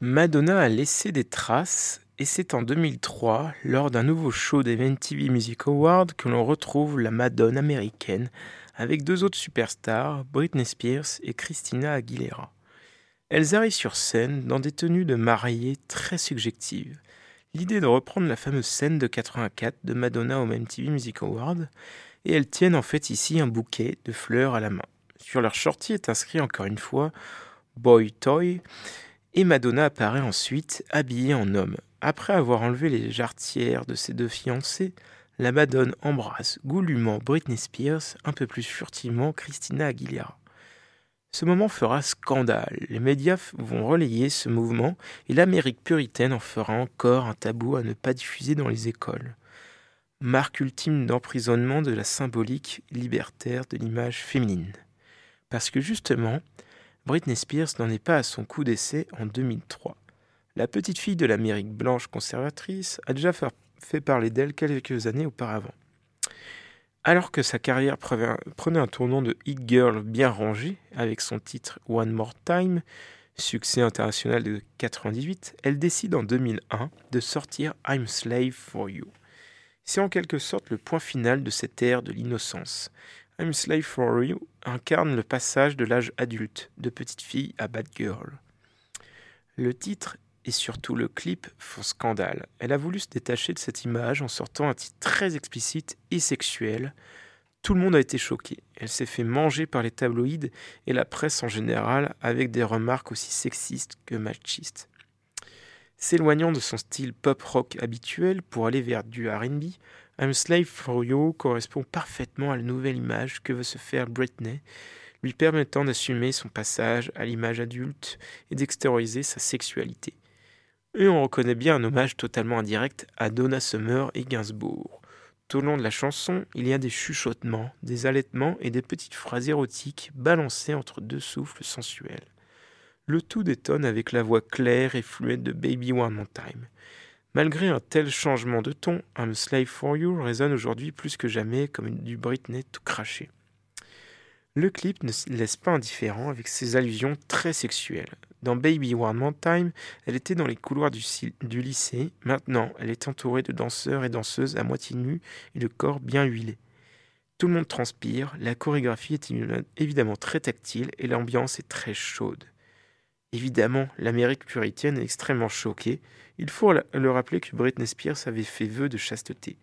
Madonna a laissé des traces et c'est en 2003, lors d'un nouveau show des MTV Music Awards, que l'on retrouve la Madonna américaine avec deux autres superstars, Britney Spears et Christina Aguilera. Elles arrivent sur scène dans des tenues de mariée très subjectives. L'idée de reprendre la fameuse scène de 84 de Madonna au MTV Music Awards, et elles tiennent en fait ici un bouquet de fleurs à la main. Sur leur shorty est inscrit encore une fois Boy Toy, et Madonna apparaît ensuite habillée en homme. Après avoir enlevé les jarretières de ses deux fiancés, la Madone embrasse goulûment Britney Spears, un peu plus furtivement Christina Aguilera. Ce moment fera scandale. Les médias vont relayer ce mouvement et l'Amérique puritaine en fera encore un tabou à ne pas diffuser dans les écoles. Marque ultime d'emprisonnement de la symbolique libertaire de l'image féminine. Parce que justement, Britney Spears n'en est pas à son coup d'essai en 2003. La petite fille de l'Amérique blanche conservatrice a déjà fait parler d'elle quelques années auparavant. Alors que sa carrière prenait un tournant de hit girl bien rangé avec son titre One More Time, succès international de 98, elle décide en 2001 de sortir I'm Slave for You. C'est en quelque sorte le point final de cette ère de l'innocence, I'm Slave for You incarne le passage de l'âge adulte, de petite fille à bad girl. Le titre et surtout le clip font scandale. Elle a voulu se détacher de cette image en sortant un titre très explicite et sexuel. Tout le monde a été choqué. Elle s'est fait manger par les tabloïds et la presse en général avec des remarques aussi sexistes que machistes. S'éloignant de son style pop-rock habituel pour aller vers du RB, I'm Slave for You correspond parfaitement à la nouvelle image que veut se faire Britney, lui permettant d'assumer son passage à l'image adulte et d'extérioriser sa sexualité. Et on reconnaît bien un hommage totalement indirect à Donna Summer et Gainsbourg. Tout au long de la chanson, il y a des chuchotements, des allaitements et des petites phrases érotiques balancées entre deux souffles sensuels. Le tout détonne avec la voix claire et fluide de Baby One More Time. Malgré un tel changement de ton, I'm Slave for You résonne aujourd'hui plus que jamais comme du Britney tout craché. Le clip ne laisse pas indifférent avec ses allusions très sexuelles. Dans Baby One More Time, elle était dans les couloirs du, du, lycée. Maintenant, elle est entourée de danseurs et danseuses à moitié nus et le corps bien huilé. Tout le monde transpire, la chorégraphie est évidemment très tactile et l'ambiance est très chaude. Évidemment, l'Amérique puritaine est extrêmement choquée. Il faut le rappeler que Britney Spears avait fait vœu de chasteté.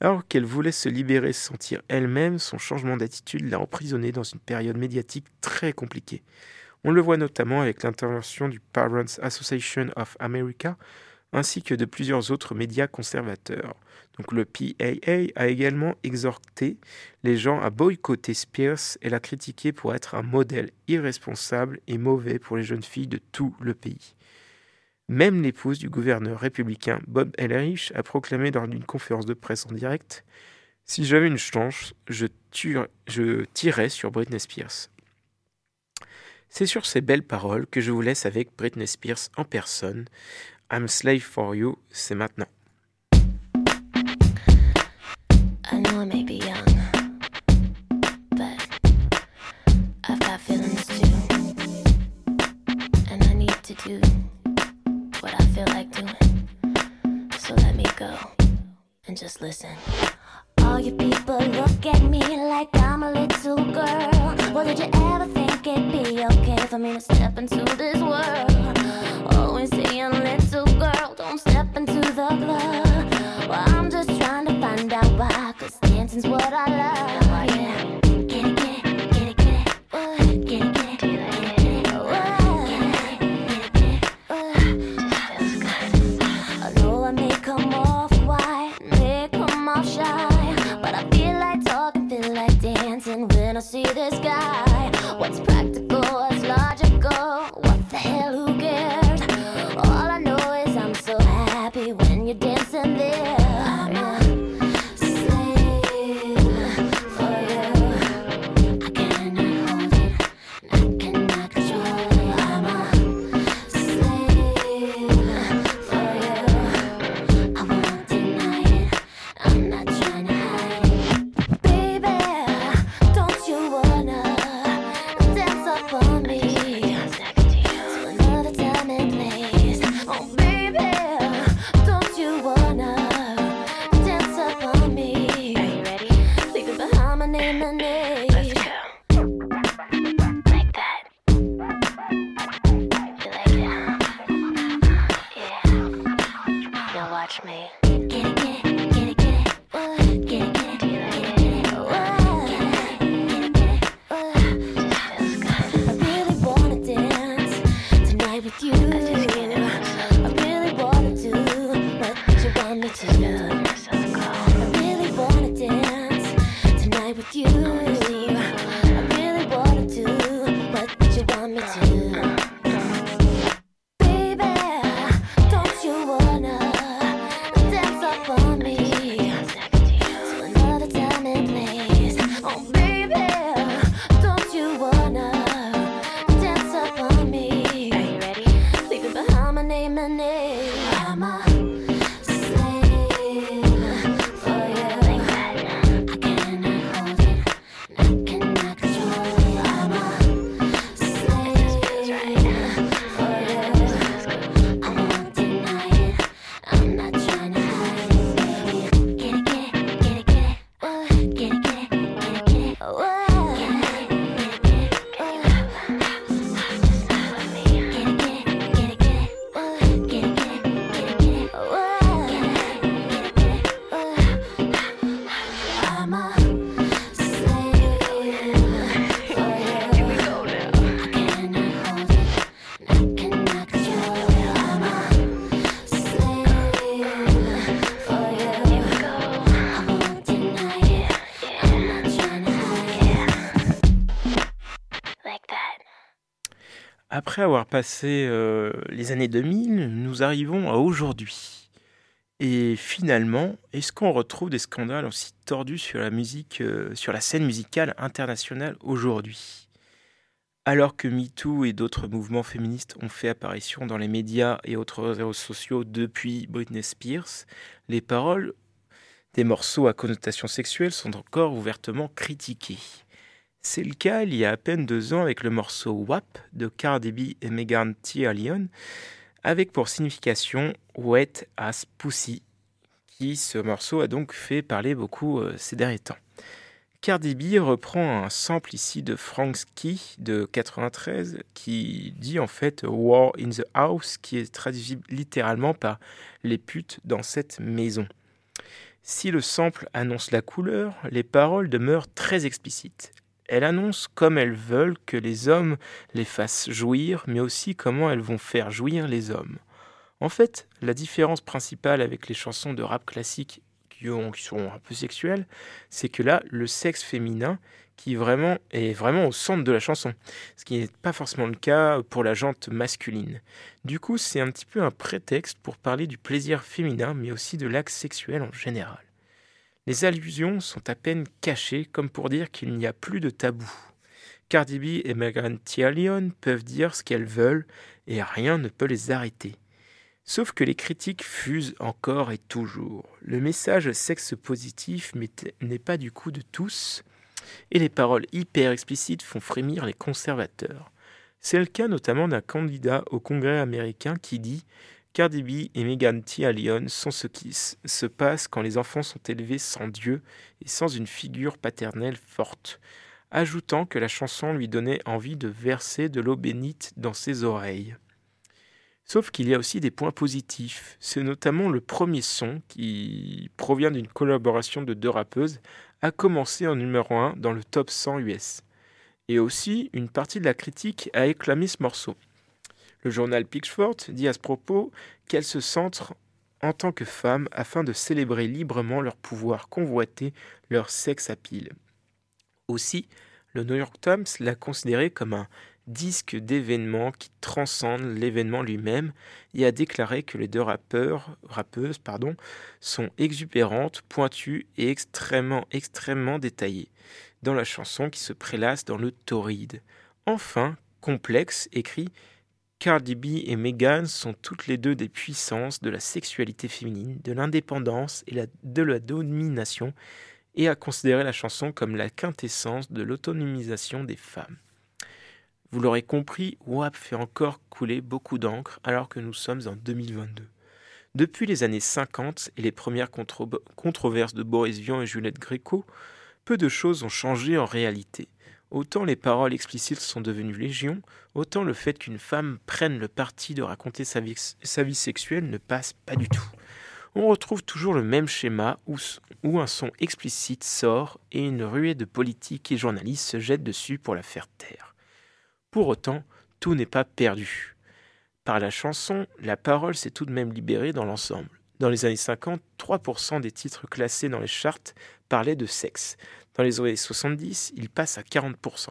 Alors qu'elle voulait se libérer, se sentir elle-même, son changement d'attitude l'a emprisonnée dans une période médiatique très compliquée. On le voit notamment avec l'intervention du Parents Association of America, ainsi que de plusieurs autres médias conservateurs. Donc le PAA a également exhorté les gens à boycotter Spears et l'a critiqué pour être un modèle irresponsable et mauvais pour les jeunes filles de tout le pays. Même l'épouse du gouverneur républicain Bob Ellerich a proclamé lors d'une conférence de presse en direct Si j'avais une chance, je, je tirerais sur Britney Spears. C'est sur ces belles paroles que je vous laisse avec Britney Spears en personne, I'm Slave for You, c'est maintenant. I know I may be young, but I've got feelings too. And I need to do what I feel like doing. So let me go and just listen. All you people look at me like I'm a little girl. Well, did you ever think it'd be okay for me to step into this world? Always saying, little girl, don't step into the club. with you. Après avoir passé euh, les années 2000, nous arrivons à aujourd'hui. Et finalement, est-ce qu'on retrouve des scandales aussi tordus sur la musique, euh, sur la scène musicale internationale aujourd'hui? Alors que MeToo et d'autres mouvements féministes ont fait apparition dans les médias et autres réseaux sociaux depuis Britney Spears, les paroles des morceaux à connotation sexuelle sont encore ouvertement critiquées. C'est le cas il y a à peine deux ans avec le morceau WAP de Cardi B et Megan Thee avec pour signification Wet as Pussy, qui ce morceau a donc fait parler beaucoup euh, ces derniers temps. Cardi B reprend un sample ici de Frank Ski de 93 qui dit en fait War in the House, qui est traduit littéralement par les putes dans cette maison. Si le sample annonce la couleur, les paroles demeurent très explicites. Elles annoncent comme elles veulent que les hommes les fassent jouir, mais aussi comment elles vont faire jouir les hommes. En fait, la différence principale avec les chansons de rap classique qui, sont un peu sexuelles, c'est que là, le sexe féminin qui vraiment est vraiment au centre de la chanson, ce qui n'est pas forcément le cas pour la jante masculine. Du coup, c'est un petit peu un prétexte pour parler du plaisir féminin, mais aussi de l'acte sexuel en général. Les allusions sont à peine cachées, comme pour dire qu'il n'y a plus de tabou. Cardi B et Megan Thee peuvent dire ce qu'elles veulent et rien ne peut les arrêter. Sauf que les critiques fusent encore et toujours. Le message sexe positif n'est pas du coup de tous, et les paroles hyper explicites font frémir les conservateurs. C'est le cas notamment d'un candidat au Congrès américain qui dit Cardi B et Megan Thee sont ce qui se passe quand les enfants sont élevés sans Dieu et sans une figure paternelle forte, ajoutant que la chanson lui donnait envie de verser de l'eau bénite dans ses oreilles. Sauf qu'il y a aussi des points positifs. C'est notamment le premier son, qui provient d'une collaboration de deux rappeuses, a commencé en numéro 1 dans le top 100 US. Et aussi, une partie de la critique a éclamé ce morceau. Le journal Pitchford dit à ce propos qu'elles se centrent en tant que femmes afin de célébrer librement leur pouvoir convoiter leur sexe à pile. Aussi, le New York Times l'a considéré comme un disque d'événement qui transcende l'événement lui-même et a déclaré que les deux rappeurs, rappeuses sont exubérantes, pointues et extrêmement, extrêmement détaillées dans la chanson qui se prélasse dans le torride. Enfin, complexe, écrit Cardi B et Megan sont toutes les deux des puissances de la sexualité féminine, de l'indépendance et de la domination, et a considéré la chanson comme la quintessence de l'autonomisation des femmes. Vous l'aurez compris, WAP fait encore couler beaucoup d'encre alors que nous sommes en 2022. Depuis les années 50 et les premières controverses de Boris Vian et Juliette Gréco, peu de choses ont changé en réalité. Autant les paroles explicites sont devenues légion, autant le fait qu'une femme prenne le parti de raconter sa vie, sexuelle ne passe pas du tout. On retrouve toujours le même schéma où, où un son explicite sort et une ruée de politiques et journalistes se jettent dessus pour la faire taire. Pour autant, tout n'est pas perdu. par la chanson, la parole s'est tout de même libérée dans l'ensemble. Dans les années 50, 3% des titres classés dans les charts parlaient de sexe. Dans les années 70, ils passent à 40%.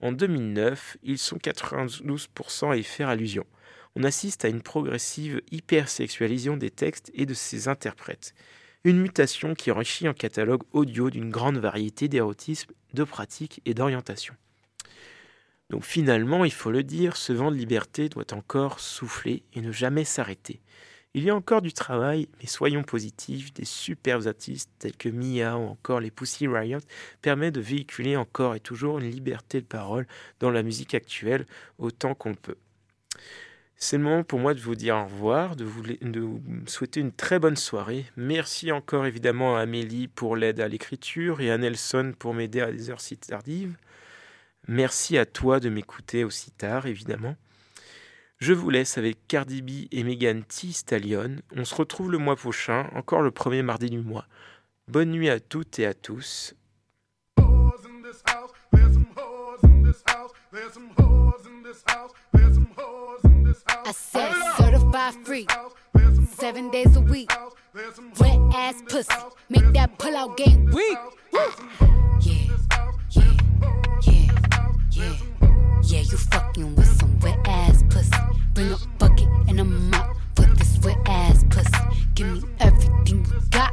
En 2009, ils sont 92% à y faire allusion. On assiste à une progressive hypersexualisation des textes et de ses interprètes. Une mutation qui enrichit un catalogue audio d'une grande variété d'érotisme, de pratiques et d'orientations. Donc finalement, il faut le dire, ce vent de liberté doit encore souffler et ne jamais s'arrêter. Il y a encore du travail, mais soyons positifs, des superbes artistes tels que Mia ou encore les Pussy Riot permettent de véhiculer encore et toujours une liberté de parole dans la musique actuelle autant qu'on le peut. C'est le moment pour moi de vous dire au revoir, de vous, de vous, souhaiter une très bonne soirée. Merci encore évidemment à Amélie pour l'aide à l'écriture et à Nelson pour m'aider à des heures si tardives. Merci à toi de m'écouter aussi tard, évidemment. Je vous laisse avec Cardi B et Megan T. Stallion. On se retrouve le mois prochain, encore le premier mardi du mois. Bonne nuit à toutes et à tous. I said certified free, seven days a week. Wet ass pussy, make that pull out game weak. Yeah, yeah, yeah, yeah. Yeah, you fucking with some wet ass pussy. Bring a bucket and a mop for this wet ass pussy. Give me everything you got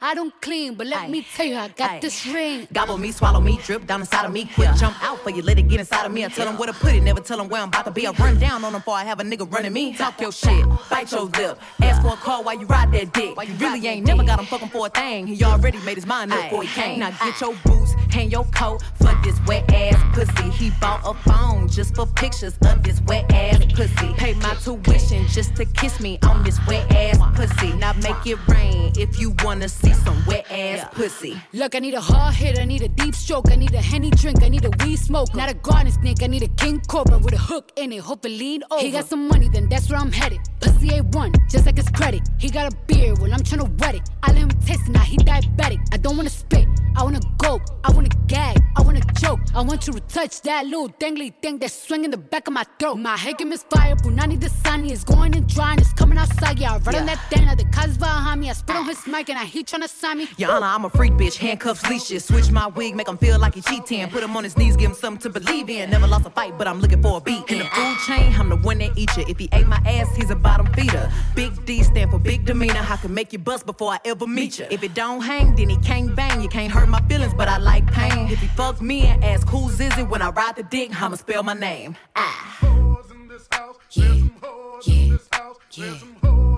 I don't clean, but let Aye. me tell you, I got Aye. this ring. Gobble me, swallow me, drip down inside of me. Quick jump out for you, let it get inside of me. I tell them where to put it, never tell them where I'm about to be. I run down on them before I have a nigga running me. Talk your shit, bite your lip. Ask for a call while you ride that dick. While you really ain't never got him fucking for a thing. He already made his mind up before he came. Now get your boots, hang your coat for this wet ass pussy. He bought a phone just for pictures of this wet ass pussy. Pay my tuition just to kiss me on this wet ass pussy. Now make it rain if you wanna see some wet ass yeah. pussy. Look, I need a hard hit, I need a deep stroke, I need a henny drink, I need a weed smoke. Not a garden snake, I need a king cobra with a hook in it, hope it lean over. He got some money, then that's where I'm headed. Pussy A1, just like his credit. He got a beard, well, I'm tryna wet it. I let him taste it, now he diabetic. I don't wanna spit, I wanna go, I wanna gag, I wanna choke. I want you to touch that little dangly thing that's swinging the back of my throat. My head game is fire, Punani the sunny is going and drying, it's coming outside. Yeah, I run yeah. on that thing, the cuz behind me. I spit on his mic and I he tryna sign me. Yeah, I'm a freak bitch, handcuffs, leashes. Switch my wig, make him feel like he cheating. Put him on his knees, give him something to believe in. Never lost a fight, but I'm looking for a beat. In the food chain, I'm the one that eat you. If he ate my ass, he's a bottom feeder. Big D stand for big demeanor. I can make you bust before I ever meet you. If it don't hang, then he can't bang. You can't hurt my feelings, but I like pain. If he fuck me and ask who's is it when I ride the dick, I'ma spell my name. Ah. Yeah, yeah, yeah.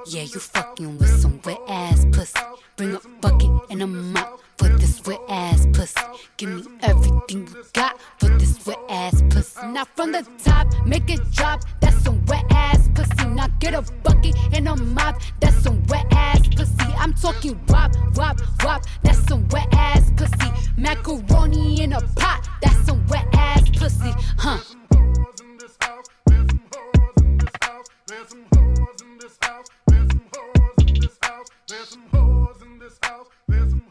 Yeah, you fucking with some wet ass pussy. Bring a bucket and a mop for this wet ass pussy. Give me everything you got for this wet ass pussy. Now from the top, make it drop. That's some wet ass pussy. Now get a bucket and a mop. That's some wet ass pussy. I'm talking wop, wop, wop. That's some wet ass pussy. Macaroni in a pot. That's some wet ass pussy. Huh. There's some hoes in this house. There's some hoes in this house. There's some